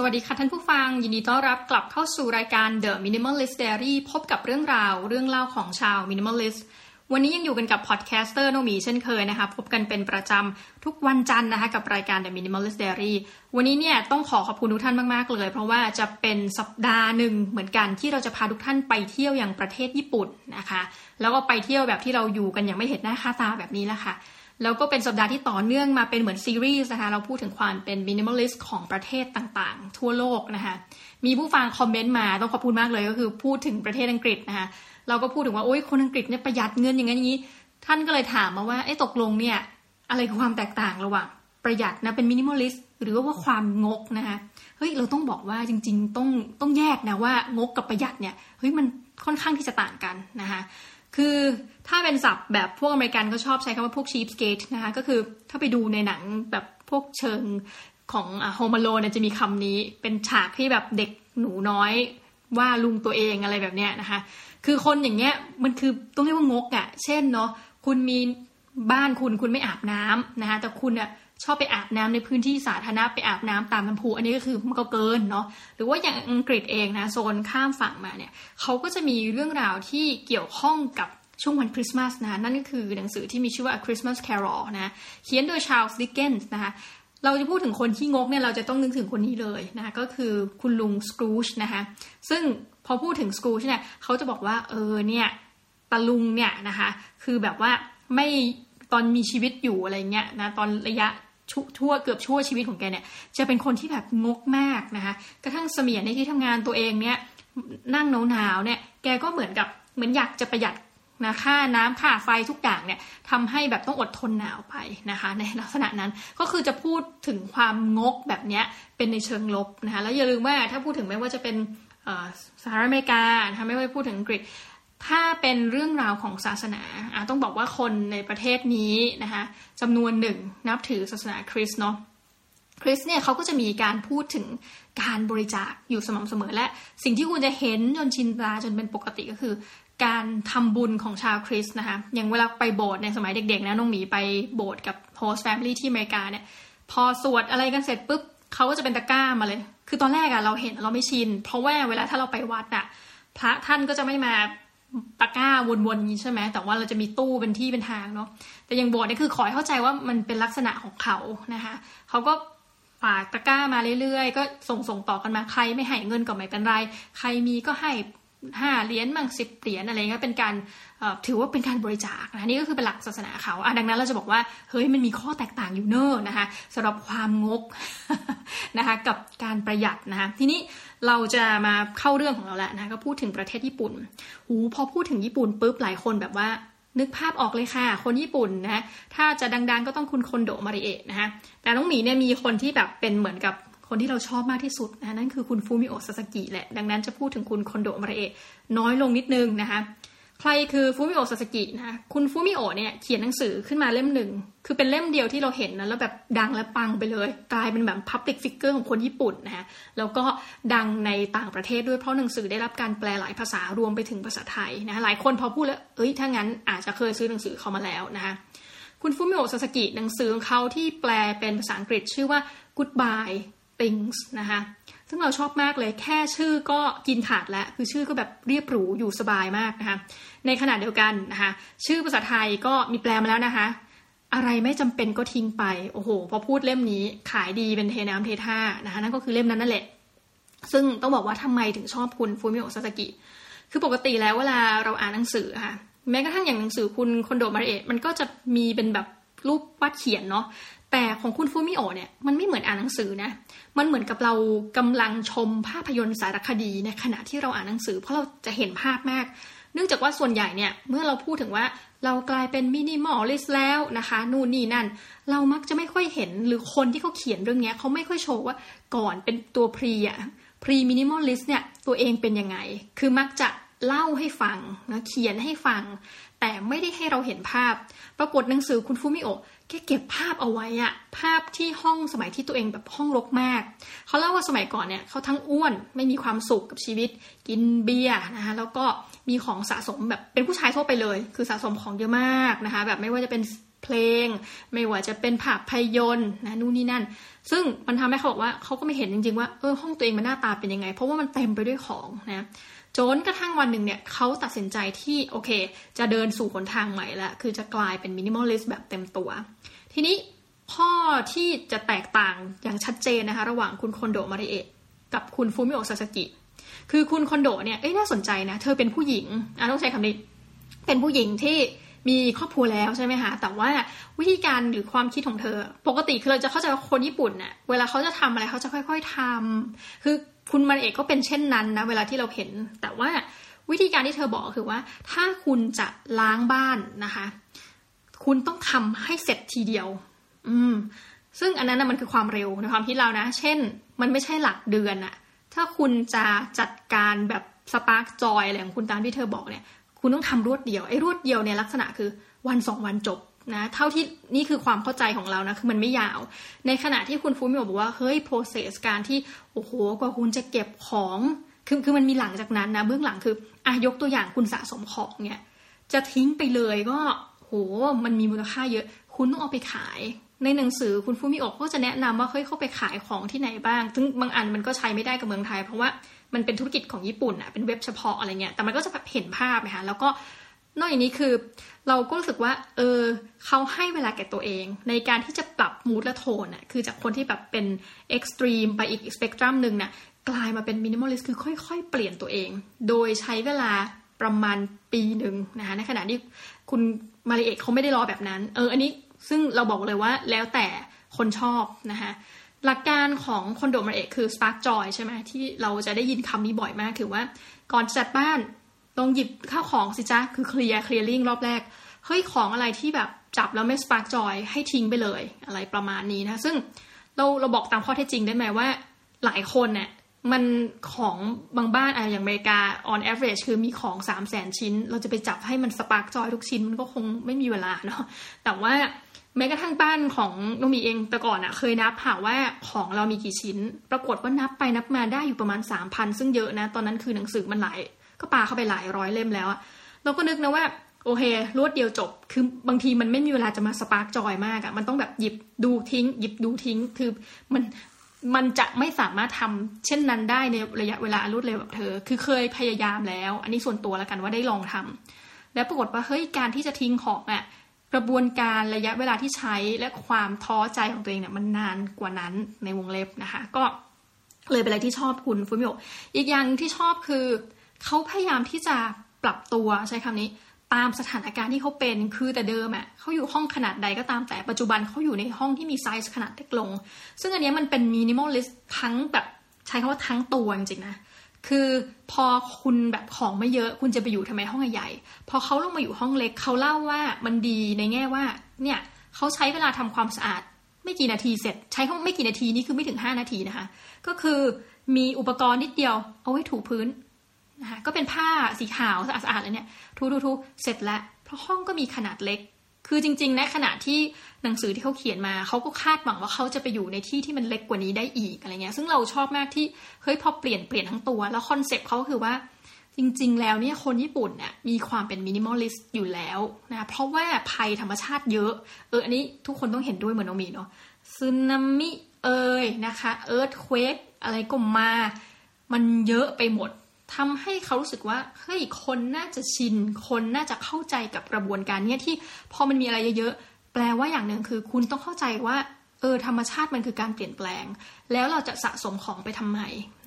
สวัสดีค่ะท่านผู้ฟัง ยินดีต้อนรับกลับเข้าสู่รายการ The Minimalist Diary พบกับเรื่องราวเรื่องเล่าของชาว Minimalist วันนี้ยังอยู่กันกับ podcaster น้องหมีเช่นเคยนะคะพบกันเป็นประจำทุกวันจันทร์นะคะกับรายการ The Minimalist Diary วันนี้เนี่ยต้องขอขอบคุณทุกท่านมาก ๆ เลย เพราะว่าจะเป็นสัปดาห์หนึ่งเหมือนกันที่เราจะพาทุกท่านไปเที่ยวอย่างประเทศญี่ปุ่นนะคะ แล้วก็ไปเที่ยวแบบที่เราอยู่กันอย่างไม่เห็นหน้าค่าตาแบบนี้แหละค่ะ แล้วก็เป็นสัปดาห์ที่ต่อเนื่องมาเป็นเหมือนซีรีส์นะคะ เราพูดถึงความเป็น minimalist ของประเทศต่างๆ ทั่วโลกนะคะ มีผู้ฟังคอมเมนต์มาต้องขอบคุณมากเลยก็คือพูดถึงประเทศอังกฤษนะคะ เราก็พูดถึงว่าโอ้ยคนอังกฤษเนี่ยประหยัดเงินอย่างนั้นอย่างนี้ ท่านก็เลยถามมาว่าไอ้ตกลงเนี่ยอะไรคือความแตกต่างระหว่างประหยัดนะเป็น minimalist หรือว่าความงกนะคะเฮ้ยเราต้องบอกว่าจริง ๆ ต้องต้องแยกนะว่างกกับประหยัดเนี่ยเฮ้ยมันค่อนข้างที่จะต่างกันนะคะ คือถ้าเป็นศัพท์แบบพวกอเมริกันก็ชอบใช้คำว่าพวก cheapskate นะคะก็คือถ้าไปดูในหนังแบบพวกเชิงของโฮมโลนจะมีคำนี้เป็นฉากที่แบบเด็กหนูน้อยว่าลุงตัวเองอะไรแบบเนี้ยนะคะ คือคนอย่างเงี้ยมันคือต้องเรียกว่างกอะ่ะ เช่นเนาะคุณมีบ้านคุณคุณไม่อาบน้ำนะคะแต่คุณอะ ชอบไปอาบน้ำในพื้นที่สาธารณะไปอาบน้ำตามลำพูอันนี้ก็คือมันก็เกินเนาะหรือว่าอย่างอังกฤษเองนะโซนข้ามฝั่งมาเนี่ยเขาก็จะมีเรื่องราวที่เกี่ยวข้องกับช่วงวันคริสต์มาสนะนั่นก็คือหนังสือที่มีชื่อว่า A Christmas Carol นะเขียนโดยชาร์ลส์ดิกเกนส์นะคะเราจะพูดถึงคนที่งกเนี่ยเราจะต้องนึกถึงคนนี้เลยนะคะก็คือคุณลุงสกรูชนะคะซึ่งพอพูดถึงสกรูชเนี่ยเขาจะบอกว่าเออเนี่ยตาลุงเนี่ยนะคะคือแบบว่าไม่ตอนมีชีวิตอยู่อะไรเงี้ยนะตอนระยะ ชั่วเกือบชั่วชีวิตของแกเนี่ยจะเป็นคนที่แบบงกมากนะคะกระทั่งเสมียนในที่ทำงานตัวเองเนี่ยนั่งหนาวๆเนี่ยแกก็เหมือนกับเหมือนอยากจะประหยัดนะค่าน้ำค่าไฟทุกอย่างเนี่ยทำให้แบบต้องอดทนหนาวไปนะคะ ในลักษณะนั้นก็คือจะพูดถึงความงกแบบเนี้ยเป็นในเชิงลบนะคะแล้วอย่าลืมว่าถ้าพูดถึงไม่ว่าจะเป็นสหรัฐอเมริกานะคะไม่ว่าพูดถึงอังกฤษ ถ้าเป็นเรื่องราวของศาสนาต้องบอกว่าคนในประเทศนี้นะคะจำนวนหนึ่งนับถือศาสนาคริสต์เนาะคริสเนี่ยเขาก็จะมีการพูดถึงการบริจาคอยู่สม่ำเสมอและสิ่งที่คุณจะเห็นจนชินตาจนเป็นปกติก็คือ การทำบุญของชาวคริสต์นะคะอย่างเวลาไปโบสถ์ในสมัยเด็กๆนะน้องหมีไปโบสถ์กับ host family ที่อเมริกาเนี่ยพอสวดอะไรกันเสร็จปุ๊บเขาก็จะเป็นตะกร้ามาเลย คือตอนแรกอะเราเห็นเราไม่ชิน เพราะว่าเวลาถ้าเราไปวัดอะพระท่านก็จะไม่มา ตะกร้าวนๆนี้ใช่ไหมแต่ว่าเราจะมีตู้เป็นที่เป็นทางเนาะแต่อย่างโบสถ์นี่คือขอให้เข้าใจว่ามันเป็นลักษณะของเขานะคะเขาก็ฝากตะกร้ามาเรื่อยๆ ก็ส่งส่งต่อกันมาใครไม่ให้เงินก็ไม่เป็นไร ใครมีก็ให้ ห้าเหรียญมั่งสิบเหรียญอะไรเงี้ยเป็นการถือว่าเป็นการบริจาคนะนี่ก็คือเป็นหลักศาสนาเขาอะดังนั้นเราจะบอกว่าเฮ้ยมันมีข้อแตกต่างอยู่เนอะนะคะสำหรับความงกนะคะกับการประหยัดนะคะทีนี้เราจะมาเข้าเรื่องของเราแล้วนะก็พูดถึงประเทศญี่ปุ่นหูพอพูดถึงญี่ปุ่นปุ๊บหลายคนแบบว่านึกภาพออกเลยค่ะ คนญี่ปุ่นนะ ถ้าจะดังๆก็ต้องคุณคอนโดมาริเอะนะคะแต่น้องหมีเนี่ยมีคนที่แบบเป็นเหมือนกับ คนที่เราชอบมากที่สุดนะนั่นคือคุณฟูมิโอซาสกิแหละ ดังนั้นจะพูดถึงคุณคอนโดมาริเอะน้อยลงนิดนึงนะคะ ใครคือฟูมิโอซาสกินะคะคุณฟูมิโอเนี่ยเขียนหนังสือขึ้นมาเล่มหนึ่ง คือเป็นเล่มเดียวที่เราเห็นนะแล้วแบบดังและปังไปเลย กลายเป็นแบบ public figure ของคนญี่ปุ่นนะคะแล้วก็ดังในต่างประเทศด้วยเพราะหนังสือได้รับการแปลหลายภาษารวมไปถึงภาษาไทยนะคะหลายคนพอพูดแล้วเอ้ยถ้างั้นอาจจะเคยซื้อหนังสือเขามาแล้วนะคะคุณฟูมิโอซาสกิหนังสือของเขาที่แปลเป็นภาษาอังกฤษชื่อว่า Goodbye things นะคะซึ่งเราชอบมากเลยแค่ชื่อก็กินขาดแล้ว คือชื่อก็แบบเรียบหรูอยู่สบายมากนะคะในขณะเดียวกันนะคะชื่อภาษาไทยก็มีแปลมาแล้วนะคะ อะไรไม่จำเป็นก็ทิ้งไป โอ้โห พอพูดเล่มนี้ขายดีเป็นเทน้ำเทท่านะคะนั่นก็คือเล่มนั้นนั่นแหละ ซึ่งต้องบอกว่าทำไมถึงชอบคุณฟูมิโอซาสกิ คือปกติแล้วเวลาเราอ่านหนังสือค่ะแม้กระทั่งอย่างหนังสือคุณคอนโดมาริเอะมันก็จะมีเป็นแบบรูปวาดเขียนเนาะ แต่ของคุณฟูมิโอเนี่ยมันไม่เหมือนอ่านหนังสือนะ มันเหมือนกับเรากำลังชมภาพยนตร์สารคดีในขณะที่เราอ่านหนังสือ เพราะเราจะเห็นภาพมาก เนื่องจากว่าส่วนใหญ่เนี่ยเมื่อเราพูดถึงว่าเรากลายเป็น minimalist แล้วนะคะ นู่นนี่นั่น เรามักจะไม่ค่อยเห็นหรือคนที่เขาเขียนเรื่องนี้เขาไม่ค่อยโชว์ว่าก่อนเป็นตัว pre อะpre-minimalist เนี่ยตัวเองเป็นยังไง คือมักจะเล่าให้ฟังนะเขียนให้ฟัง แต่ไม่ได้ให้เราเห็นภาพ ปรากฏหนังสือคุณฟูมิโอแกเก็บภาพเอาไว้อะภาพที่ห้องสมัยที่ตัวเองแบบห้องรกมาก เขาเล่าว่าสมัยก่อนเนี่ยเขาทั้งอ้วนไม่มีความสุขกับชีวิต กินเบียร์นะคะแล้วก็มีของสะสมแบบเป็นผู้ชายทั่วไปเลย คือสะสมของเยอะมากนะคะแบบไม่ว่าจะเป็นเพลง ไม่ว่าจะเป็นภาพยนตร์นะนู่นนี่นั่น ซึ่งมันทำให้เขาบอกว่าเขาก็ไม่เห็นจริงๆว่าเออห้องตัวเองมันหน้าตาเป็นยังไง เพราะว่ามันเต็มไปด้วยของนะ จนกระทั่งวันหนึ่งเนี่ยเขาตัดสินใจที่โอเค จะเดินสู่หนทางใหม่ละคือจะกลายเป็น minimalist แบบเต็มตัว ทีนี้ข้อที่จะแตกต่างอย่างชัดเจนนะคะ ระหว่างคุณคอนโดมาริเอะกับคุณฟูมิโอซาสกิ คือคุณคอนโดเนี่ยเอ้ยน่าสนใจนะ เธอเป็นผู้หญิงอะต้องใช้คำนี้ เป็นผู้หญิงที่มีครอบครัวแล้วใช่ไหมคะ แต่ว่าวิธีการหรือความคิดของเธอ ปกติคือเราจะเข้าใจว่าคนญี่ปุ่นเน่ะ เวลาเขาจะทำอะไรเขาจะค่อย ๆทำคือ คุณมันเอกก็เป็นเช่นนั้นนะเวลาที่เราเห็น แต่ว่าวิธีการที่เธอบอกคือว่า ถ้าคุณจะล้างบ้านนะคะ คุณต้องทำให้เสร็จทีเดียว อืม ซึ่งอันนั้นนะมันคือความเร็วในความคิดเรานะ เช่น มันไม่ใช่หลักเดือนอะถ้าคุณจะจัดการแบบสปาร์กจอยอะไรของคุณตามที่เธอบอกเนี่ย คุณต้องทำรวดเดียวไอ้รวดเดียวเนี่ยลักษณะคือวันสองวันจบ นะเท่าที่นี่คือความเข้าใจของเรานะคือมันไม่ยาว ในขณะที่คุณฟูมิโอบอกว่าเฮ้ย process การที่โอ้โหกว่าคุณจะเก็บของคือคือมันมีหลังจากนั้นนะเบื้องหลังคืออะยกตัวอย่างคุณสะสมของเนี่ยจะทิ้งไปเลยก็โหมันมีมูลค่าเยอะ คุณต้องเอาไปขาย ในหนังสือคุณฟูมิโอก็จะแนะนำว่าเฮ้ยเข้าไปขายของที่ไหนบ้าง ซึ่งบางอันมันก็ใช้ไม่ได้กับเมืองไทย เพราะว่ามันเป็นธุรกิจของญี่ปุ่นอะเป็นเว็บเฉพาะอะไรเงี้ยแต่มันก็จะเห็นภาพนะคะแล้วก็ นอกจากนี้คือเราก็รู้สึกว่า เออเขาให้เวลาแก่ตัวเอง ในการที่จะปรับ mood และโทนอะคือจากคนที่แบบเป็น extreme ไปอีกสเปกตรัมหนึ่งน่ะกลายมาเป็น minimalist คือค่อยๆ เปลี่ยนตัวเอง โดยใช้เวลาประมาณปีหนึ่งนะคะในขณะที่คุณมาริเอะเขาไม่ได้รอแบบนั้น เออ อันนี้ซึ่งเราบอกเลยว่าแล้วแต่คนชอบนะคะหลักการของคอนโดมาเอกคือ Spark Joy ใช่ไหมที่เราจะได้ยินคำนี้บ่อยมากคือว่าก่อนจัดบ้าน ต้องหยิบข้าวของสิจ้าคือเคลียร์เคลียร์ลิงรอบแรก เฮ้ยของอะไรที่แบบจับแล้วไม่ Spark Joy ให้ทิ้งไปเลย อะไรประมาณนี้นะ ซึ่งเราเราบอกตามข้อเท็จจริงได้ไหมว่า หลายคนเนี่ยมันของบางบ้านอะอย่างอเมริกา on average คือมีของ3 0 0แสนชิ้น เราจะไปจับให้มันสปาร์กจอยทุกชิ้นมันก็คงไม่มีเวลาเนาะแต่ว่าแม้กระทั่งบ้านของน้องมีเองแต่ก่อนอะเคยนับหาว่าของเรามีกี่ชิ้น ปรากฏว่านับไปนับมาได้อยู่ประมาณสามพันซึ่งเยอะนะ ตอนนั้นคือหนังสือมันหลาย ก็ปาเข้าไปหลายร้อยเล่มแล้วอะเราก็นึกนะว่าโอเครวดเดียวจบ คือบางทีมันไม่มีเวลาจะมา spark joy มากอะมันต้องแบบหยิบดูทิ้ง หยิบดูทิ้ง คือมันมันจะไม่สามารถทำเช่นนั้นได้ในระยะเวลารวดเร็วแบบเธอ คือเคยพยายามแล้ว อันนี้ส่วนตัวแล้วกันว่าได้ลองทำแล้วปรากฏว่าเฮ้ยการที่จะทิ้งของอะกระบวนการระยะเวลาที่ใช้และความท้อใจของตัวเองเนี่ยมันนานกว่านั้นในวงเล็บนะคะ ก็เลยเป็นอะไรที่ชอบคุณฟุมิโออีกอย่างที่ชอบคือ เขาพยายามที่จะปรับตัวใช้คำนี้ ตามสถานการณ์ที่เขาเป็นคือแต่เดิมอะ่ะเขาอยู่ห้องขนาดใดก็ตามแต่ปัจจุบันเขาอยู่ในห้องที่มีไซส์ขนาดเล็กลง ซึ่งอันนี้มันเป็น minimalist ทั้งแบบใช้คำว่าทั้งตัวจริงๆนะคือพอคุณแบบของไม่เยอะคุณจะไปอยู่ทำไมห้องใหญ่ พอเขาลงมาอยู่ห้องเล็กเขาเล่าว่ามันดีในแง่ว่าเนี่ยเขาใช้เวลาทำความสะอาด ไม่กี่นาทีเสร็จ ใช้ห้องไม่กี่นาทีนี่คือไม่ถึง 5 นาทีนะคะ ก็คือมีอุปกรณ์นิดเดียวเอาไว้ถูพื้น นะคะก็เป็นผ้าสีขาวสะอาดๆเลยเนี่ยทูทูทูเสร็จแล้ว เพราะห้องก็มีขนาดเล็ก คือจริงๆในขณะที่หนังสือที่เขาเขียนมาเขาก็คาดหวังว่าเขาจะไปอยู่ในที่ที่มันเล็กกว่านี้ได้อีกอะไรเงี้ย ซึ่งเราชอบมากที่เฮ้ยพอเปลี่ยนเปลี่ยนทั้งตัว แล้ว concept เขาคือว่าจริงๆ แล้วเนี่ยคนญี่ปุ่นเนี่ยมีความเป็น minimalist อยู่แล้วนะเพราะว่าภัยธรรมชาติเยอะเอออันนี้ทุกคนต้องเห็นด้วยเหมือนน้องมีเนาะสึนามิเอยนะคะ earthquake อะไรก็มา มันเยอะไปหมด ทำให้เขารู้สึกว่าเฮ้ยคนน่าจะชิน คนน่าจะเข้าใจกับกระบวนการเนี้ยที่พอมันมีอะไรเยอะๆแปลว่าอย่างหนึ่งคือคุณต้องเข้าใจว่าเออธรรมชาติมันคือการเปลี่ยนแปลง แล้วเราจะสะสมของไปทำไม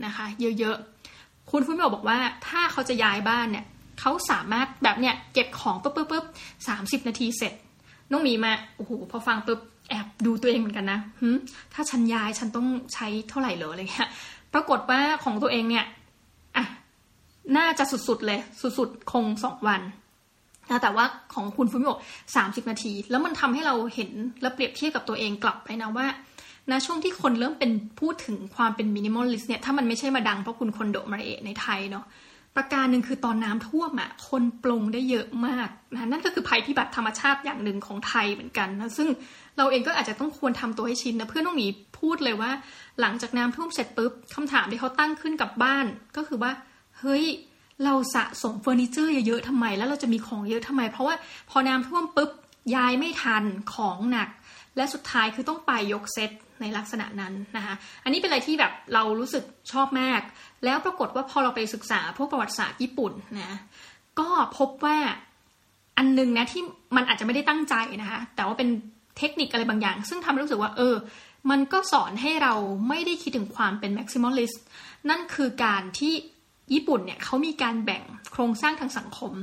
นะคะ เยอะๆ คุณฟุ้มิบอกว่าถ้าเขาจะย้ายบ้านเนี่ยเขาสามารถแบบเนี้ยเก็บของปุ๊บปุ๊บปุ๊บสามสิบนาทีเสร็จ น้องมีมาโอ้โหพอฟังปุ๊บแอบดูตัวเองเหมือนกันนะถ้าฉันย้ายฉันต้องใช้เท่าไหร่เหรออะไรเงี้ยปรากฏว่าของตัวเองเนี่ย น่าจะสุดๆเลย สุดๆ คงสองวันนะแต่ว่าของคุณฟุมิโอสามสิบนาที แล้วมันทำให้เราเห็นและเปรียบเทียบกับตัวเองกลับไปนะว่าณช่วงที่คนเริ่มเป็นพูดถึงความเป็น minimalist เนี่ยถ้ามันไม่ใช่มาดังเพราะคุณคอนโดมาริเอะในไทยเนาะประการหนึ่งคือตอนน้ำท่วมอะ่ะคนปลงได้เยอะมากนะนั่นก็คือภัยพิบัติธรรมชาติอย่างหนึ่งของไทยเหมือนกันนะซึ่งเราเองก็อาจจะต้องควรทำตัวให้ชินนะเพื่อนน้องหมีพูดเลยว่า หลังจากน้ำท่วมเสร็จปุ๊บคำถามที่เขาตั้งขึ้นกับบ้านก็คือว่า เฮ้ยเราสะสมเฟอร์นิเจอร์เยอะๆทำไม แล้วเราจะมีของเยอะทำไม เพราะว่าพอน้ำท่วมปุ๊บย้ายไม่ทันของหนัก และสุดท้ายคือต้องไปยกเซตในลักษณะนั้นนะคะอันนี้เป็นอะไรที่แบบเรารู้สึกชอบมาก แล้วปรากฏว่าพอเราไปศึกษาพวกประวัติศาสตร์ญี่ปุ่นนะก็พบว่าอันนึงนะที่มันอาจจะไม่ได้ตั้งใจนะคะแต่ว่าเป็นเทคนิคอะไรบางอย่าง ซึ่งทำให้รู้สึกว่าเออ มันก็สอนให้เราไม่ได้คิดถึงความเป็น maximalist นั่นคือการที่ ญี่ปุ่นเนี่ยเขามีการแบ่งโครงสร้างทางสังคม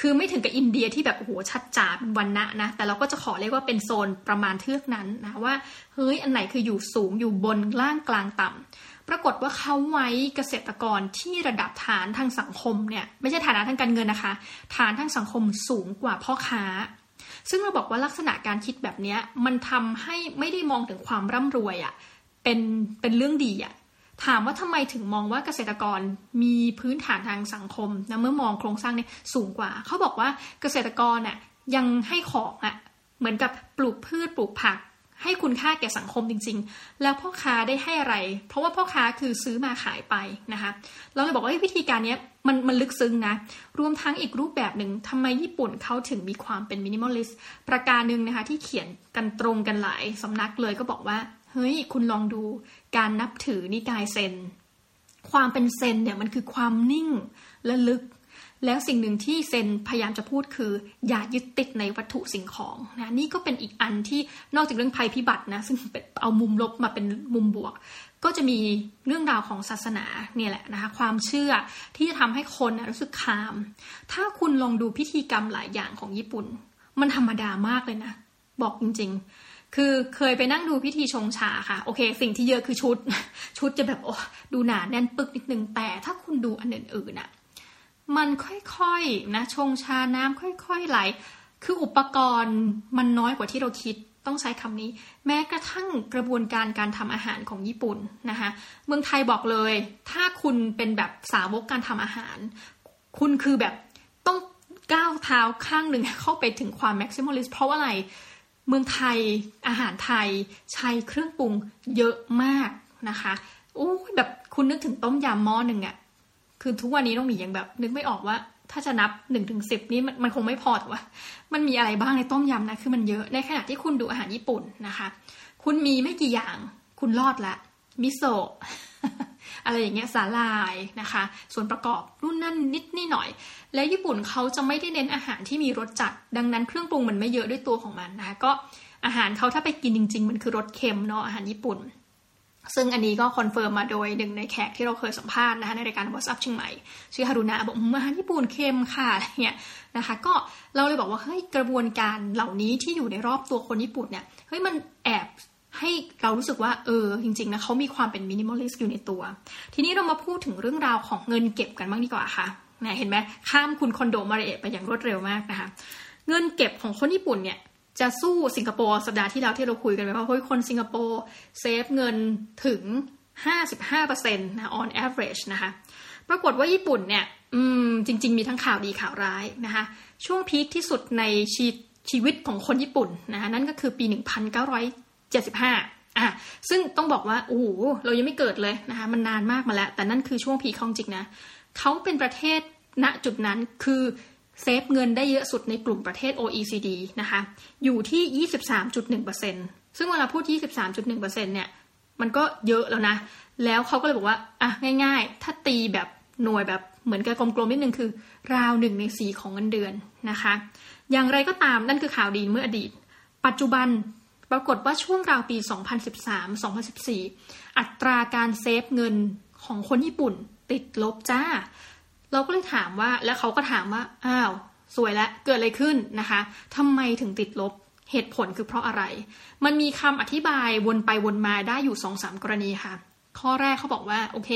คือไม่ถึงกับอินเดียที่แบบโอ้โหชัดจ๋าเป็นวันณะนะ แต่เราก็จะขอเรียกว่าเป็นโซนประมาณเทือกนั้นนะว่าเฮ้ยอันไหนคืออยู่สูงอยู่บนล่างกลางต่ำปรากฏว่าเขาไว้เกษตรกรที่ระดับฐานทางสังคมเนี่ยไม่ใช่ฐานะทางการเงินนะคะ ฐานทางสังคมสูงกว่าพ่อค้าซึ่งเราบอกว่าลักษณะการคิดแบบนี้มันทำให้ไม่ได้มองถึงความร่ำรวยอะ่ะเป็นเป็นเรื่องดีอะ่ะ ถามว่าทำไมถึงมองว่าเกษตรกรมีพื้นฐานทางสังคมนะเมื่อมองโครงสร้างเนี่ยสูงกว่า เขาบอกว่าเกษตรกรน่ะยังให้ของอะเหมือนกับปลูกพืชปลูกผัก ให้คุณค่าแก่สังคมจริง ๆ แล้วพ่อค้าได้ให้อะไร เพราะว่าพ่อค้าคือซื้อมาขายไปนะคะเราเลยบอกว่าวิธีการนี้มันมันลึกซึ้งนะ รวมทั้งอีกรูปแบบหนึ่งทำไมญี่ปุ่นเขาถึงมีความเป็น minimalistประการหนึ่งนะคะที่เขียนกันตรงกันหลายสำนักเลยก็บอกว่า เฮ้ย คุณลองดูการนับถือนิกายเซน ความเป็นเซนเนี่ยมันคือความนิ่งและลึก แล้วสิ่งหนึ่งที่เซนพยายามจะพูดคือ อย่ายึดติดในวัตถุสิ่งของนะนี่ก็เป็นอีกอันที่นอกจากเรื่องภัยพิบัตินะซึ่งเอามุมลบมาเป็นมุมบวก ก็จะมีเรื่องราวของศาสนาเนี่ยแหละนะคะความเชื่อที่จะทำให้คนรู้สึกคาม ถ้าคุณลองดูพิธีกรรมหลายอย่างของญี่ปุ่น มันธรรมดามากเลยนะ บอกจริง ๆคือเคยไปนั่งดูพิธีชงชาค่ะ โอเค สิ่งที่เยอะคือชุด ชุดจะแบบโอ้ดูหนาแน่นปึกนิดนึงแต่ถ้าคุณดูอันอื่นๆน่ะ มันค่อยๆนะชงชาน้ำค่อย ๆไหล คืออุปกรณ์มันน้อยกว่าที่เราคิดต้องใช้คำนี้ แม้กระทั่งกระบวนการการทำอาหารของญี่ปุ่นนะคะเมืองไทยบอกเลย ถ้าคุณเป็นแบบสาวกการทำอาหาร คุณคือแบบต้องก้าวเท้าข้างหนึ่งเข้าไปถึงความแม็กซิมอลิสเพราะอะไรเมืองไทยอาหารไทยใช้เครื่องปรุงเยอะมากนะคะโอ้แบบคุณนึกถึงต้มยำหม้อหนึ่งอะ คือทุกวันนี้ต้องมีอย่างแบบ นึกไม่ออกว่า ถ้าจะนับหนึ่งถึงสิบนี่มันมันคงไม่พอแต่ว่า มันมีอะไรบ้างในต้มยำนะคือมันเยอะในขณะที่คุณดูอาหารญี่ปุ่นนะคะ คุณมีไม่กี่อย่าง คุณรอดละมิโซะอะไรอย่างเงี้ยสาหร่ายนะคะ ส่วนประกอบนู่นนั่นนิดนี่หน่อย และญี่ปุ่นเขาจะไม่ได้เน้นอาหารที่มีรสจัด ดังนั้นเครื่องปรุงมันไม่เยอะด้วยตัวของมันนะคะก็อาหารเขาถ้าไปกินจริง ๆ มันคือรสเค็มเนาะอาหารญี่ปุ่น ซึ่งอันนี้ก็ confirm มาโดยหนึ่งในแขกที่เราเคยสัมภาษณ์นะคะในรายการ What's Up เชียงใหม่ ชื่อฮารุณะบอกอาหารญี่ปุ่นเค็มค่ะอะไรเงี้ยนะคะ ก็เราเลยบอกว่าเฮ้ยกระบวนการเหล่านี้ที่อยู่ในรอบตัวคนญี่ปุ่นเนี่ยเฮ้ยมันแอบให้เรารู้สึกว่าเออจริงๆนะเขามีความเป็น minimalist อยู่ในตัว ทีนี้เรามาพูดถึงเรื่องราวของเงินเก็บกันบ้างดีกว่าค่ะนะเห็นไหมข้ามคุณคอนโดะ มาริเอะไปอย่างรวดเร็วมากนะคะ เงินเก็บของคนญี่ปุ่นเนี่ย จะสู้สิงคโปร์สัปดาห์ที่แล้วที่เราคุยกันไปว่าเฮ้ยคนสิงคโปร์ save เงินถึง 55%นะ on average นะคะปรากฏว่าญี่ปุ่นเนี่ยอืมจริง ๆ มีทั้งข่าวดีข่าวร้ายนะคะช่วงพีคที่สุดในชีชีวิตของคนญี่ปุ่นนะคะนั่นก็คือปี 1975อะซึ่งต้องบอกว่าโอ้โหเรายังไม่เกิดเลยนะคะมันนานมากมาแล้ว แต่นั่นคือช่วงพีคของจริงนะเขาเป็นประเทศณจุดนั้นคือ เซฟเงินได้เยอะสุดในกลุ่มประเทศ OECD นะคะ อยู่ที่ 23.1%ซึ่งเวลาพูด 23.1%เนี่ยมันก็เยอะแล้วนะ แล้วเขาก็เลยบอกว่า อะ ง่ายๆ ถ้าตีแบบหน่วยแบบเหมือนกับกลมๆนิดนึงคือ ราวหนึ่งในสีของเงินเดือนนะคะ อย่างไรก็ตามนั่นคือข่าวดีเมื่ออดีต ปัจจุบันปรากฏว่าช่วงราวปี 2013-2014 อัตราการเซฟเงินของคนญี่ปุ่นติดลบจ้า เราก็เลยถามว่าแล้วเขาก็ถามว่าอ้าวสวยแล้วเกิดอะไรขึ้นนะคะทำไมถึงติดลบเหตุผลคือเพราะอะไร มันมีคำอธิบายวนไปวนมาได้อยู่สองสามกรณีค่ะ ข้อแรกเขาบอกว่าโอเค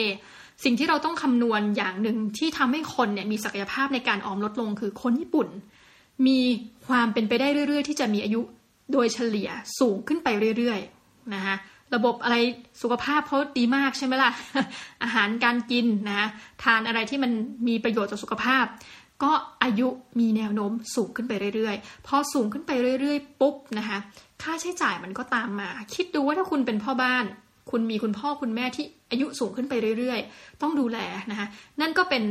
สิ่งที่เราต้องคำนวณอย่างหนึ่งที่ทำให้คนเนี่ยมีศักยภาพในการออมลดลงคือคนญี่ปุ่น มีความเป็นไปได้เรื่อย ๆ ที่จะมีอายุโดยเฉลี่ยสูงขึ้นไปเรื่อยๆนะคะ ระบบอะไรสุขภาพเขาดีมากใช่ไหมล่ะ อาหารการกินนะทานอะไรที่มันมีประโยชน์ต่อสุขภาพ ก็อายุมีแนวโน้มสูงขึ้นไปเรื่อยๆ พอสูงขึ้นไปเรื่อยๆ ปุ๊บนะคะค่าใช้จ่ายมันก็ตามมา คิดดูว่าถ้าคุณเป็นพ่อบ้าน คุณมีคุณพ่อคุณแม่ที่อายุสูงขึ้นไปเรื่อยๆ ต้องดูแลนะคะนั่นก็เป็น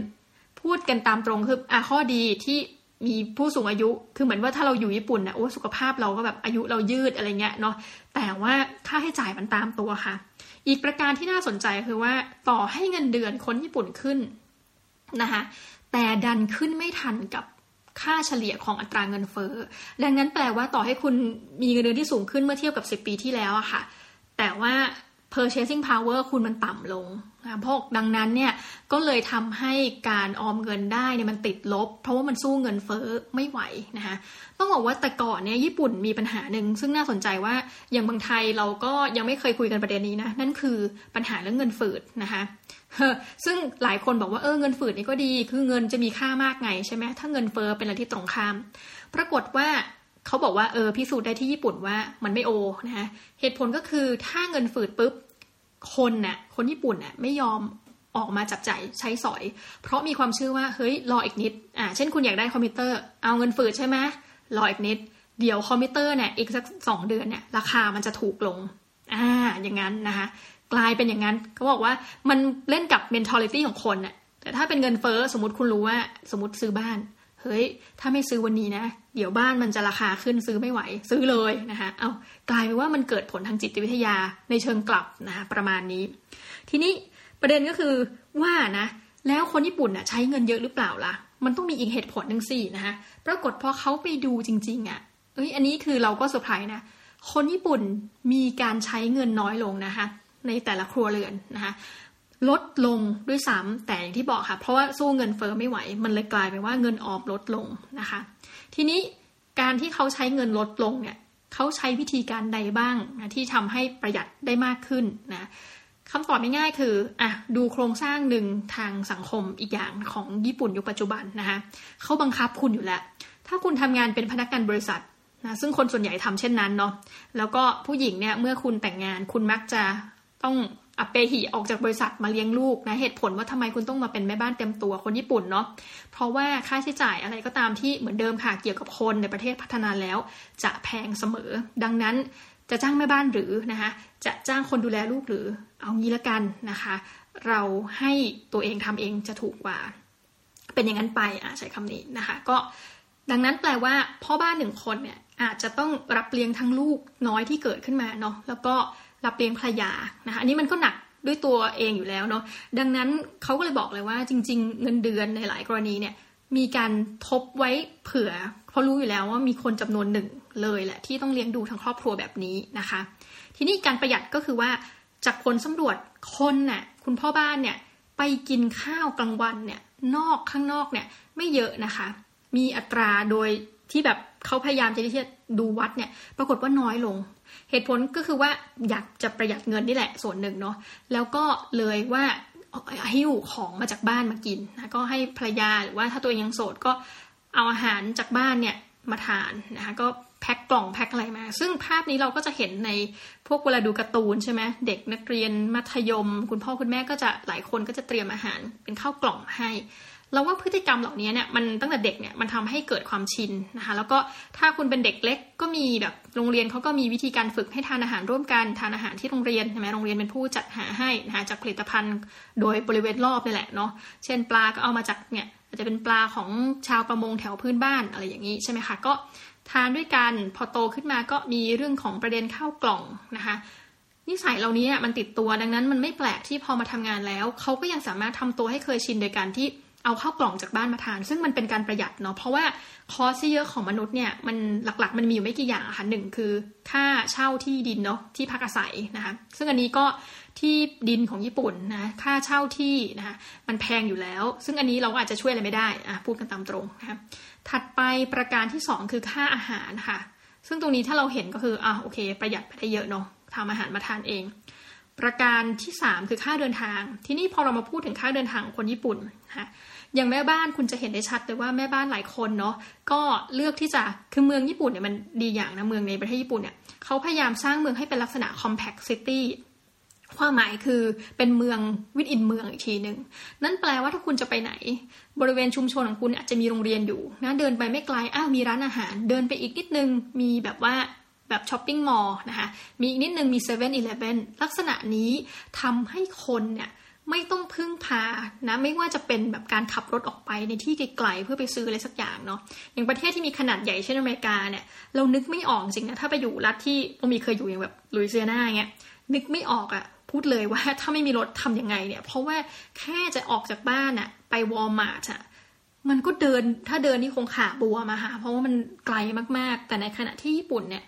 พูดกันตามตรงคืออะข้อดีที่ มีผู้สูงอายุ คือเหมือนว่าถ้าเราอยู่ญี่ปุ่นนะโอ้สุขภาพเราก็แบบอายุเรายืดอะไรเงี้ยเนาะ แต่ว่าค่าใช้จ่ายมันตามตัวค่ะ อีกประการที่น่าสนใจคือว่าต่อให้เงินเดือนคนญี่ปุ่นขึ้นนะคะแต่ดันขึ้นไม่ทันกับค่าเฉลี่ยของอัตราเงินเฟ้อ ดังนั้นแปลว่าต่อให้คุณมีเงินเดือนที่สูงขึ้นเมื่อเทียบกับ 10 ปีที่แล้วอะค่ะ แต่ว่า purchasing power คุณมันต่ำลงนะเพราะดังนั้นเนี่ยก็เลยทำให้การออมเงินได้เนี่ยมันติดลบ เพราะว่ามันสู้เงินเฟ้อไม่ไหวนะคะต้องบอกว่าแต่ก่อนเนี่ยญี่ปุ่นมีปัญหาหนึ่งซึ่งน่าสนใจว่าอย่างบางไทยเราก็ยังไม่เคยคุยกันประเด็นนี้นะนั่นคือปัญหาเรื่องเงินฝืดนะคะซึ่งหลายคนบอกว่าเออเงินฝืดนี่ก็ดี คือเงินจะมีค่ามากไงใช่ไหมถ้าเงินเฟ้อเป็นอะไรที่ตรงข้าม ปรากฏว่า เขาบอกว่าเออพิสูจน์ได้ที่ญี่ปุ่นว่ามันไม่โอนะคะเหตุผลก็คือถ้าเงินฝืดปุ๊บคนน่ะคนญี่ปุ่นน่ะไม่ยอมออกมาจับจ่ายใช้สอย เพราะมีความเชื่อว่าเฮ้ยรออีกนิดอ่าเช่นคุณอยากได้คอมพิวเตอร์เอาเงินฝืดใช่ไหมรออีกนิด เดี๋ยวคอมพิวเตอร์เนี่ยอีกสักสองเดือนเนี่ยราคามันจะถูกลงอ่าอย่างนั้นนะคะกลายเป็นอย่างนั้นเขาบอกว่ามันเล่นกับ mentality ของคนน่ะแต่ถ้าเป็นเงินเฟ้อสมมติคุณรู้ว่าสมมติซื้อบ้าน เฮ้ย ถ้าไม่ซื้อวันนี้นะ เดี๋ยวบ้านมันจะราคาขึ้นซื้อไม่ไหว ซื้อเลยนะคะ เอากลายเป็นว่ามันเกิดผลทางจิตวิทยาในเชิงกลับนะคะประมาณนี้ ทีนี้ประเด็นก็คือว่านะ แล้วคนญี่ปุ่นน่ะใช้เงินเยอะหรือเปล่าล่ะ มันต้องมีอีกเหตุผลหนึ่งสินะคะปรากฏพอเขาไปดูจริง ๆอะ่ะเอ้ยอันนี้คือเราก็เซอร์ไพรส์นะ คนญี่ปุ่นมีการใช้เงินน้อยลงนะคะ ในแต่ละครัวเรือนนะคะ ลดลงด้วยซ้ำแต่อย่างที่บอกค่ะ เพราะว่าสู้เงินเฟอ้อไม่ไหว มันเลยกลายเป็นว่าเงินออมลดลงนะคะ ทีนี้การที่เขาใช้เงินลดลงเนี่ยเขาใช้วิธีการใดบ้างนะที่ทำให้ประหยัดได้มากขึ้นนะคำตอบง่ายๆคืออะดูโครงสร้างหนึ่งทางสังคมอีกอย่างของญี่ปุ่นยุคปัจจุบันนะคะเขาบังคับคุณอยู่แล้ว ถ้าคุณทำงานเป็นพนักงานบริษัทนะซึ่งคนส่วนใหญ่ทำเช่นนั้นเนาะแล้วก็ผู้หญิงเนี่ยเมื่อคุณแต่งงานคุณมักจะต้อง อัปเปหิออกจากบริษัทมาเลี้ยงลูกนะเหตุผลว่าทำไมคุณต้องมาเป็นแม่บ้านเต็มตัวคนญี่ปุ่นเนาะเพราะว่าค่าใช้จ่ายอะไรก็ตามที่เหมือนเดิมค่ะเกี่ยวกับคนในประเทศพัฒนาแล้ว จะแพงเสมอ ดังนั้นจะจ้างแม่บ้านหรือนะคะจะจ้างคนดูแลลูกหรือเอางี้ละกันนะคะ เราให้ตัวเองทำเองจะถูกกว่า เป็นอย่างนั้นไปอะใช้คำนี้นะคะ ก็ดังนั้นแปลว่าพ่อบ้านหนึ่งคนเนี่ยอาจจะต้องรับเลี้ยงทั้งลูกน้อยที่เกิดขึ้นมาเนาะแล้วก็ รับเลี้ยงภรรยานะคะอันนี้มันก็หนักด้วยตัวเองอยู่แล้วเนาะดังนั้นเขาก็เลยบอกเลยว่าจริง ๆ เงินเดือนในหลายกรณีเนี่ยมีการทบไว้เผื่อ เพราะรู้อยู่แล้วว่ามีคนจำนวนหนึ่งเลยแหละที่ต้องเลี้ยงดูทั้งครอบครัวแบบนี้นะคะ ทีนี้การประหยัดก็คือว่าจากผลสำรวจคนน่ะคุณพ่อบ้านเนี่ยไปกินข้าวกลางวันเนี่ยนอกข้างนอกเนี่ยไม่เยอะนะคะ มีอัตราโดย ที่แบบเขาพยายามจะที่จะดูวัดเนี่ย ปรากฏว่าน้อยลง เหตุผลก็คือว่าอยากจะประหยัดเงินนี่แหละส่วนหนึ่งเนาะแล้วก็เลยว่าหิ้วของมาจากบ้านมากินนะก็ให้ภรรยาหรือว่าถ้าตัวเองยังโสดก็เอาอาหารจากบ้านเนี่ยมาทานนะคะก็แพ็คกล่องแพ็คอะไรมา ซึ่งภาพนี้เราก็จะเห็นในพวกเวลาดูการ์ตูนใช่ไหมเด็กนักเรียนมัธยม คุณพ่อคุณแม่ก็จะหลายคนก็จะเตรียมอาหารเป็นข้าวกล่องให้ เราว่าพฤติกรรมเหล่านี้เนี่ยมันตั้งแต่เด็กเนี่ยมันทำให้เกิดความชินนะคะแล้วก็ถ้าคุณเป็นเด็กเล็กก็มีแบบโรงเรียนเขาก็มีวิธีการฝึกให้ทานอาหารร่วมกันทานอาหารที่โรงเรียนใช่ไหมโรงเรียนเป็นผู้จัดหาให้นะคะจากผลิตภัณฑ์โดยบริเวณรอบนี่แหละเนาะเช่นปลาก็เอามาจากเนี่ยอาจจะเป็นปลาของชาวประมงแถวพื้นบ้านอะไรอย่างนี้ใช่ไหมคะก็ทานด้วยกันพอโตขึ้นมาก็มีเรื่องของประเด็นข้าวกล่องนะคะนิสัยเหล่านี้มันติดตัวดังนั้นมันไม่แปลกที่พอมาทำงานแล้วเขาก็ยังสามารถทำตัวให้เคยชินโดยการที่ เอาเข้ากล่องจากบ้านมาทาน ซึ่งมันเป็นการประหยัดเนาะเพราะว่าคอสที่เยอะของมนุษย์เนี่ยมันหลักๆ มันมีอยู่ไม่กี่อย่างค่ะหนึ่งคือ ค่าเช่าที่ดินเนาะที่พักอาศัยนะคะซึ่งอันนี้ก็ที่ดินของญี่ปุ่นนะค่าเช่าที่นะคะมันแพงอยู่แล้ว ซึ่งอันนี้เราอาจจะช่วยอะไรไม่ได้อะพูดกันตามตรงนะคะถัดไปประการที่ 2 คือค่าอาหารค่ะ ซึ่งตรงนี้ถ้าเราเห็นก็คืออะโอเค ประหยัดไปได้เยอะเนาะทำอาหารมาทานเอง ประการที่ 3 คือค่าเดินทาง ที่นี่พอเรามาพูดถึงค่าเดินทางของคนญี่ปุ่นนะคะ อย่างแม่บ้านคุณจะเห็นได้ชัดเลยว่าแม่บ้านหลายคนเนาะก็เลือกที่จะคือเมืองญี่ปุ่นเนี่ยมันดีอย่างนะเมืองในประเทศญี่ปุ่นเนี่ยเขาพยายามสร้างเมืองให้เป็นลักษณะ compact city ความหมายคือเป็นเมืองวิดินเมืองอีกทีหนึ่งนั่นแปลว่าถ้าคุณจะไปไหน บริเวณชุมชนของคุณอาจจะมีโรงเรียนอยู่นะเดินไปไม่ไกลอ้าวมีร้านอาหาร เดินไปอีกนิดนึงมีแบบว่าแบบช้อปปิ้งมอลล์นะคะมีอีกนิดนึงมี7 e เ e ่ e อลักษณะนี้ทำให้คนเนี่ย ไม่ต้องพึ่งพานะไม่ว่าจะเป็นแบบการขับรถออกไปในที่ไกลๆเพื่อไปซื้ออะไรสักอย่างเนาะอย่างประเทศที่มีขนาดใหญ่เช่นอเมริกาเนี่ยเรานึกไม่ออกจริงนะถ้าไปอยู่รัฐที่เรามีเคยอยู่อย่างแบบลุยเซียนาเงี้ยนึกไม่ออกอะพูดเลยว่าถ้าไม่มีรถทำยังไงเนี่ย เพราะว่าแค่จะออกจากบ้านอะไปวอลมาร์ทอะมันก็เดินถ้าเดินนี่คงขาบวมอะฮะเพราะว่ามันไกลมากๆ แต่ในขณะที่ญี่ปุ่นเนี่ย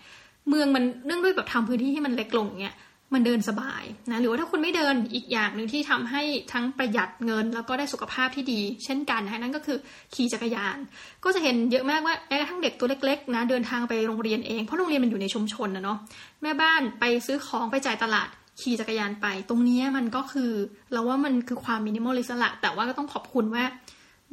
เมืองมันเนื่องด้วยแบบทำพื้นที่ให้มันเล็กลงเนี่ย มันเดินสบายนะหรือว่าถ้าคุณไม่เดินอีกอย่างหนึ่งที่ทำให้ทั้งประหยัดเงิน แล้วก็ได้สุขภาพที่ดี เช่นกันนะนั่นก็คือขี่จักรยาน ก็จะเห็นเยอะมากว่าแม้กระทั่งเด็กตัวเล็กๆนะเดินทางไปโรงเรียนเองเพราะโรงเรียนมันอยู่ในชุมชนนะเนาะแม่บ้านไปซื้อของไปจ่ายตลาดขี่จักรยานไป ตรงนี้มันก็คือเราว่ามันคือความ minimalist ละ แต่ว่าก็ต้องขอบคุณว่า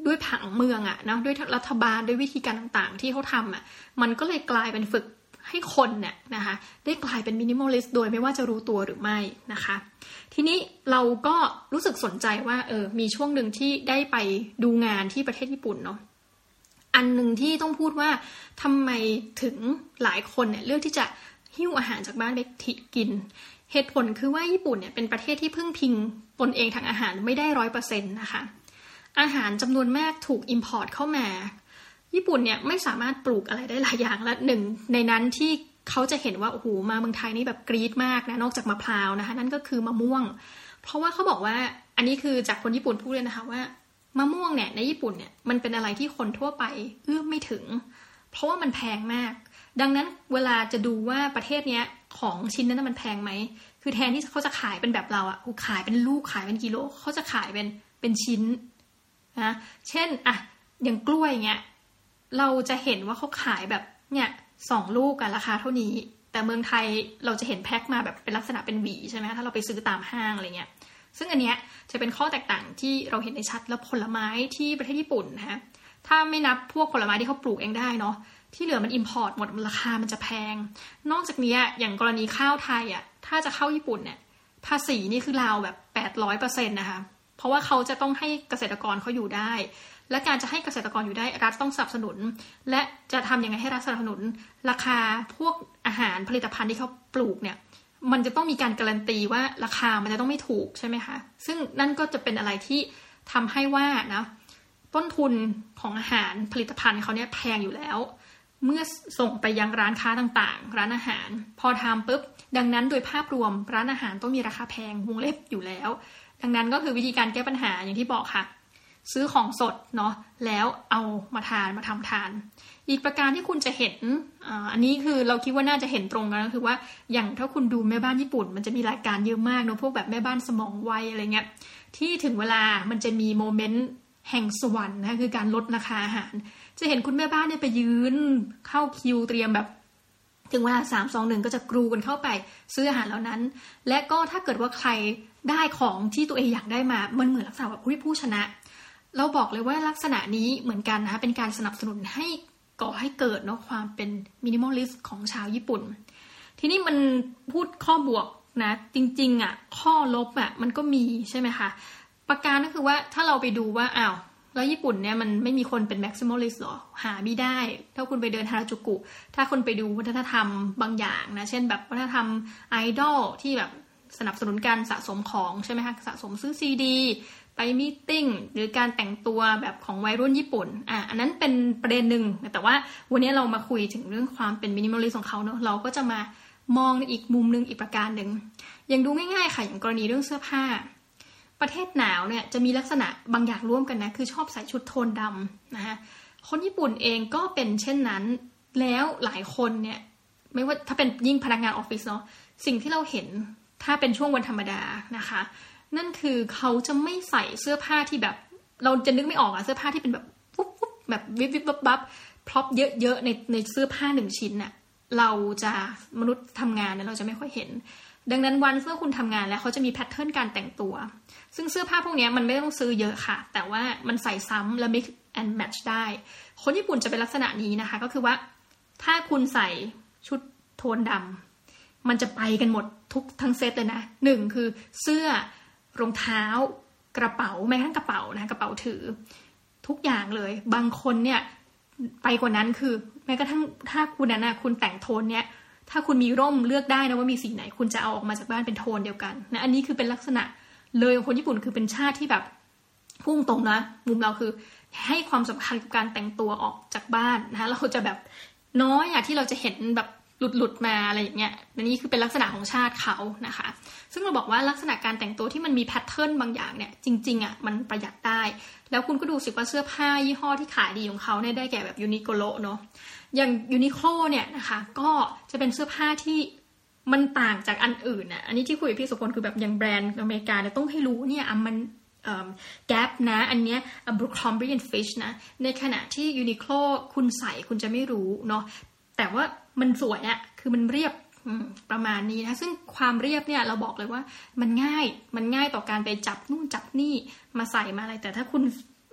ด้วยผังเมืองอะนะด้วยรัฐบาลด้วยวิธีการต่างๆ ที่เขาทำอะมันก็เลยกลายเป็นฝึก ให้คนเนี่ยนะคะได้กลายเป็น minimalist โดยไม่ว่าจะรู้ตัวหรือไม่นะคะ ทีนี้เราก็รู้สึกสนใจว่าเออมีช่วงหนึ่งที่ได้ไปดูงานที่ประเทศญี่ปุ่นเนาะอันหนึ่งที่ต้องพูดว่าทำไมถึงหลายคนเนี่ยเลือกที่จะหิ้วอาหารจากบ้านไปกิน เหตุผลคือว่าญี่ปุ่นเนี่ยเป็นประเทศที่พึ่งพิงตนเองทางอาหารไม่ได้ร้อยเปอร์เซ็นต์นะคะอาหารจำนวนมากถูก import เข้ามา ญี่ปุ่นเนี่ยไม่สามารถปลูกอะไรได้หลายอย่างและหนึ่งในนั้นที่เขาจะเห็นว่าโอ้โหมาเมืองไทยนี่แบบกรี๊ดมากนะนอกจากมะพร้าวนะคะ นั่นก็คือมะม่วง เพราะว่าเขาบอกว่าอันนี้คือจากคนญี่ปุ่นพูดเลยนะคะว่ามะม่วงเนี่ยในญี่ปุ่นเนี่ยมันเป็นอะไรที่คนทั่วไปเอื้อมไม่ถึง เพราะว่ามันแพงมาก ดังนั้นเวลาจะดูว่าประเทศเนี้ยของชิ้นนั้นมันแพงไหมคือแทนที่เขาจะขายเป็นแบบเราอะขายเป็นลูกขายเป็นกิโลเขาจะขายเป็นเป็นชิ้นนะเช่นอะอย่างกล้วยเงี้ย เราจะเห็นว่าเขาขายแบบเนี่ยสองลูกกันราคาเท่านี้ แต่เมืองไทยเราจะเห็นแพ็คมาแบบเป็นลักษณะเป็นหวีใช่ไหมถ้าเราไปซื้อตามห้างอะไรเงี้ยซึ่งอันเนี้ยจะเป็นข้อแตกต่างที่เราเห็นในชัดแล้วผลไม้ที่ประเทศญี่ปุ่นนะถ้าไม่นับพวกผลไม้ที่เขาปลูกเองได้เนาะที่เหลือมัน import หมดราคามันจะแพง นอกจากนี้อย่างกรณีข้าวไทยอะถ้าจะเข้าญี่ปุ่นเนี่ยภาษีนี่คือราวแบบแปดร้อยเปอร์เซ็นต์นะคะเพราะว่าเขาจะต้องให้เกษตรกรเขาอยู่ได้ และการจะให้เกษตรกรอยู่ได้รัฐต้องสนับสนุน และจะทํำยังไงให้รัฐสนับสนุน ราคาพวกอาหารผลิตภัณฑ์ที่เขาปลูกเนี่ยมันจะต้องมีการการันตีว่าราคามันจะต้องไม่ถูกใช่ไหมคะ ซึ่งนั่นก็จะเป็นอะไรที่ทำให้ว่านะต้นทุนของอาหารผลิตภัณฑ์เขาเนี่ยแพงอยู่แล้ว เมื่อส่งไปยังร้านค้าต่างๆ ร้านอาหาร พอทำปุ๊บ ดังนั้นโดยภาพรวมร้านอาหารต้องมีราคาแพงวงเล็บอยู่แล้ว ดังนั้นก็คือวิธีการแก้ปัญหาอย่างที่บอกค่ะ ซื้อของสดเนาะแล้วเอามาทานมาทำทาน อีกประการที่คุณจะเห็นอันนี้คือเราคิดว่าน่าจะเห็นตรงกันก็คือว่าอย่างถ้าคุณดูแม่บ้านญี่ปุ่น มันจะมีรายการเยอะมากเนาะพวกแบบแม่บ้านสมองไวอะไรเงี้ยที่ถึงเวลามันจะมีโมเมนต์แห่งสวรรค์นะคือการลดราคาอาหาร จะเห็นคุณแม่บ้านเนี่ยไปยืนเข้าคิวเตรียมแบบถึงเวลาสามสองหนึ่งก็จะกรูกันเข้าไปซื้ออาหารเหล่านั้น และก็ถ้าเกิดว่าใครได้ของที่ตัวเองอยากได้มา มันเหมือนลักษณะแบบผู้ชนะ เราบอกเลยว่าลักษณะนี้เหมือนกันนะคะเป็นการสนับสนุนให้ก่อให้เกิดเนาะความเป็น minimalist ของชาวญี่ปุ่น ทีนี้มันพูดข้อบวกนะจริงๆอะ่ะข้อลบอะ่ะมันก็มีใช่ไหมคะประการก็คือว่าถ้าเราไปดูว่าอ้าวแล้วญี่ปุ่นเนี่ยมันไม่มีคนเป็น maximalist หรอ หามิได้ ถ้าคุณไปเดินฮาราจูกุ ถ้าคุณไปดูวัฒนธรรมบางอย่างนะ เช่นแบบวัฒนธรรมไอดอลที่แบบสนับสนุนการสะสมของใช่ไหมคะสะสมซื้อซีดี meeting หรือการแต่งตัวแบบของวัยรุ่นญี่ปุ่นอะอันนั้นเป็นประเด็นหนึ่งแต่ว่าวันนี้เรามาคุยถึงเรื่องความเป็น minimalist ของเขาเนาะเราก็จะมามองในอีกมุมหนึ่งอีกประการหนึ่งอย่างดูง่ายๆค่ะอย่างกรณีเรื่องเสื้อผ้า ประเทศหนาวเนี่ยจะมีลักษณะบางอย่างร่วมกันนะคือชอบใส่ชุดโทนดำนะคะคนญี่ปุ่นเองก็เป็นเช่นนั้น แล้วหลายคนเนี่ยไม่ว่าถ้าเป็นยิ่งพนักงานออฟฟิศเนาะสิ่งที่เราเห็นถ้าเป็นช่วงวันธรรมดานะคะ นั่นคือเขาจะไม่ใส่เสื้อผ้าที่แบบ เราจะนึกไม่ออกอะเสื้อผ้าที่เป็นแบบปุ๊บปุ๊บแบบวิบวิบบับบับ prop เยอะๆในในเสื้อผ้าหนึ่งชิ้นน่ะเราจะมนุษย์ทำงานเนี่ยเราจะไม่ค่อยเห็น ดังนั้นวันเมื่อคุณทำงานแล้วเขาจะมี pattern การแต่งตัว ซึ่งเสื้อผ้าพวกนี้มันไม่ต้องซื้อเยอะค่ะ แต่ว่ามันใส่ซ้ำและ mix and match ได้ คนญี่ปุ่นจะเป็นลักษณะนี้นะคะ ก็คือว่าถ้าคุณใส่ชุดโทนดำมันจะไปกันหมดทุกทั้งเซตเลยนะหนึ่งคือเสื้อ รองเท้ากระเป๋าแม้กระทั่งกระเป๋านะกระเป๋าถือ ทุกอย่างเลย บางคนเนี่ยไปกว่านั้นคือแม้กระทั่งถ้าคุณนั้นนะคุณแต่งโทนเนี่ยถ้าคุณมีร่มเลือกได้นะว่ามีสีไหน คุณจะเอาออกมาจากบ้านเป็นโทนเดียวกันนะอันนี้คือเป็นลักษณะเลยของคนญี่ปุ่นคือเป็นชาติที่แบบพุ่งตรงนะมุมเราคือให้ความสำคัญกับการแต่งตัวออกจากบ้านนะคะเราจะแบบน้อยอะที่เราจะเห็นแบบ หลุดหลุดมาอะไรอย่างเงี้ยนี่คือเป็นลักษณะของชาติเขานะคะ ซึ่งเราบอกว่าลักษณะการแต่งตัวที่มันมี pattern บางอย่างเนี่ย จริงๆอะมันประหยัดได้ แล้วคุณก็ดูสิว่าเสื้อผ้ายี่ห้อที่ขายดีของเขาเนี่ยได้แก่แบบ Uniqlo เนาะ อย่าง Uniqlo เนี่ยนะคะ ก็จะเป็นเสื้อผ้าที่มันต่างจากอันอื่นน่ะ อันนี้ที่คุยกับพี่สุพลคือแบบอย่างแบรนด์อเมริกาเนี่ยต้องให้รู้เนี่ยมัน Gap นะ อันเนี้ย Abercrombie & Fitch นะ ในขณะที่ Uniqlo คุณใส่คุณจะไม่รู้เนาะ แต่ว่ามันสวยอะคือมันเรียบประมาณนี้นะซึ่งความเรียบเนี่ยเราบอกเลยว่ามันง่ายมันง่ายต่อการไปจับนู่นจับนี่มาใส่มาอะไร แต่ถ้าคุณ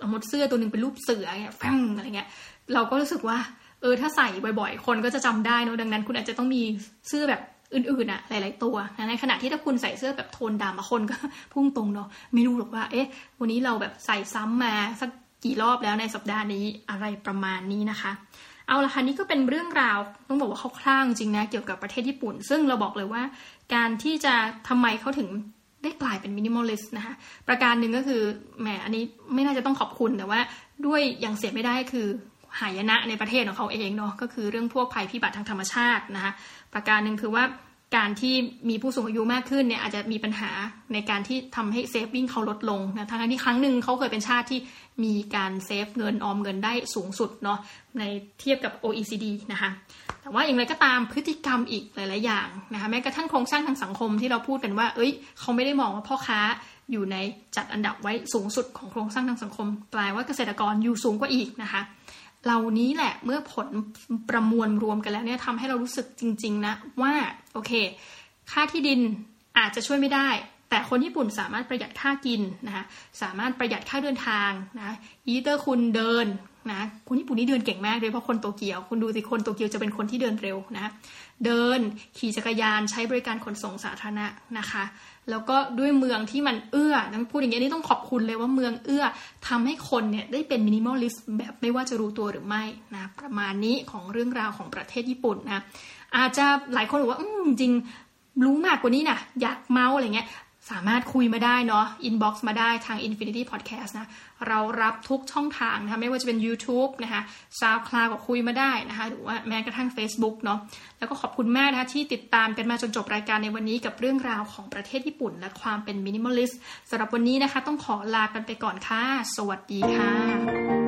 สมมติเสื้อตัวหนึ่งเป็นรูปเสือเนี่ยแฟงอะไรเงี้ย เราก็รู้สึกว่า เออถ้าใส่บ่อยๆ คนก็จะจำได้นะดังนั้น คุณอาจจะต้องมีเสื้อแบบอื่นๆอะหลาย ๆ ตัวนะในขณะที่ถ้าคุณใส่เสื้อแบบโทนดำคนก็พุ่งตรงเนาะไม่รู้หรอกว่า เอ๊ะ วันนี้เราแบบใส่ซ้ำมาสักกี่รอบแล้วในสัปดาห์นี้อะไรประมาณนี้นะคะ เอาละค่ะนี่ก็เป็นเรื่องราวต้องบอกว่าคร่าวๆจริงนะเกี่ยวกับประเทศญี่ปุ่น ซึ่งเราบอกเลยว่า การที่จะทำไมเขาถึงได้กลายเป็น minimalist นะคะประการหนึ่งก็คือแหมอันนี้ไม่น่าจะต้องขอบคุณแต่ว่าด้วยอย่างเสียไม่ได้คือหายนะในประเทศของเขาเองเนาะก็คือเรื่องพวกภัยพิบัติทางธรรมชาตินะคะประการหนึ่งคือว่า การที่มีผู้สูงอายุมากขึ้นเนี่ยอาจจะมีปัญหาในการที่ทำให้เซฟวิ่งเขาลดลงนะทั้งที่ครั้งหนึ่งเขาเคยเป็นชาติที่มีการเซฟเงินออมเงินได้สูงสุดเนาะในเทียบกับ OECD นะคะแต่ว่าอย่างไรก็ตามพฤติกรรมอีกหลาย ๆ อย่างนะคะแม้กระทั่งโครงสร้างทางสังคมที่เราพูดกันว่า เอ้ย เขาไม่ได้มองว่าพ่อค้าอยู่ในจัดอันดับไว้สูงสุดของโครงสร้างทางสังคม กลายว่าเกษตรกรอยู่สูงกว่าอีกนะคะเหล่านี้แหละเมื่อผลประมวลรวมกันแล้วเนี่ยทำให้เรารู้สึกจริง ๆ นะว่าโอเค ค่าที่ดินอาจจะช่วยไม่ได้ แต่คนญี่ปุ่นสามารถประหยัดค่ากินนะคะสามารถประหยัดค่าเดินทางนะอีเตอร์คุณเดินนะคนญี่ปุ่นนี่เดินเก่งมากเลยเพราะคนโตเกียว คุณดูสิคนโตเกียวจะเป็นคนที่เดินเร็วนะเดินขี่จักรยานใช้บริการขนส่งสาธารณะนะคะ แล้วก็ด้วยเมืองที่มันเอื้อต้องพูดอย่างนี้นี่ต้องขอบคุณเลยว่าเมืองเอื้อทำให้คนเนี่ยได้เป็น minimalist แบบไม่ว่าจะรู้ตัวหรือไม่นะประมาณนี้ของเรื่องราวของประเทศญี่ปุ่นนะ อาจจะหลายคนบอกว่าเออจริงรู้มากกว่านี้นะอยากเม้าท์อะไรเงี้ยสามารถคุยมาได้เนาะ inbox มาได้ทาง Infinity Podcast นะ เรารับทุกช่องทางนะคะไม่ว่าจะเป็น YouTube นะคะ SoundCloud ก็คุยมาได้นะคะ หรือว่าแม้กระทั่ง Facebook เนาะแล้วก็ขอบคุณมากนะคะที่ติดตามกันมาจนจบรายการในวันนี้กับเรื่องราวของประเทศญี่ปุ่น และความเป็นมินิมอลิสต์สำหรับวันนี้นะคะ ต้องขอลากันไปก่อนค่ะ สวัสดีค่ะ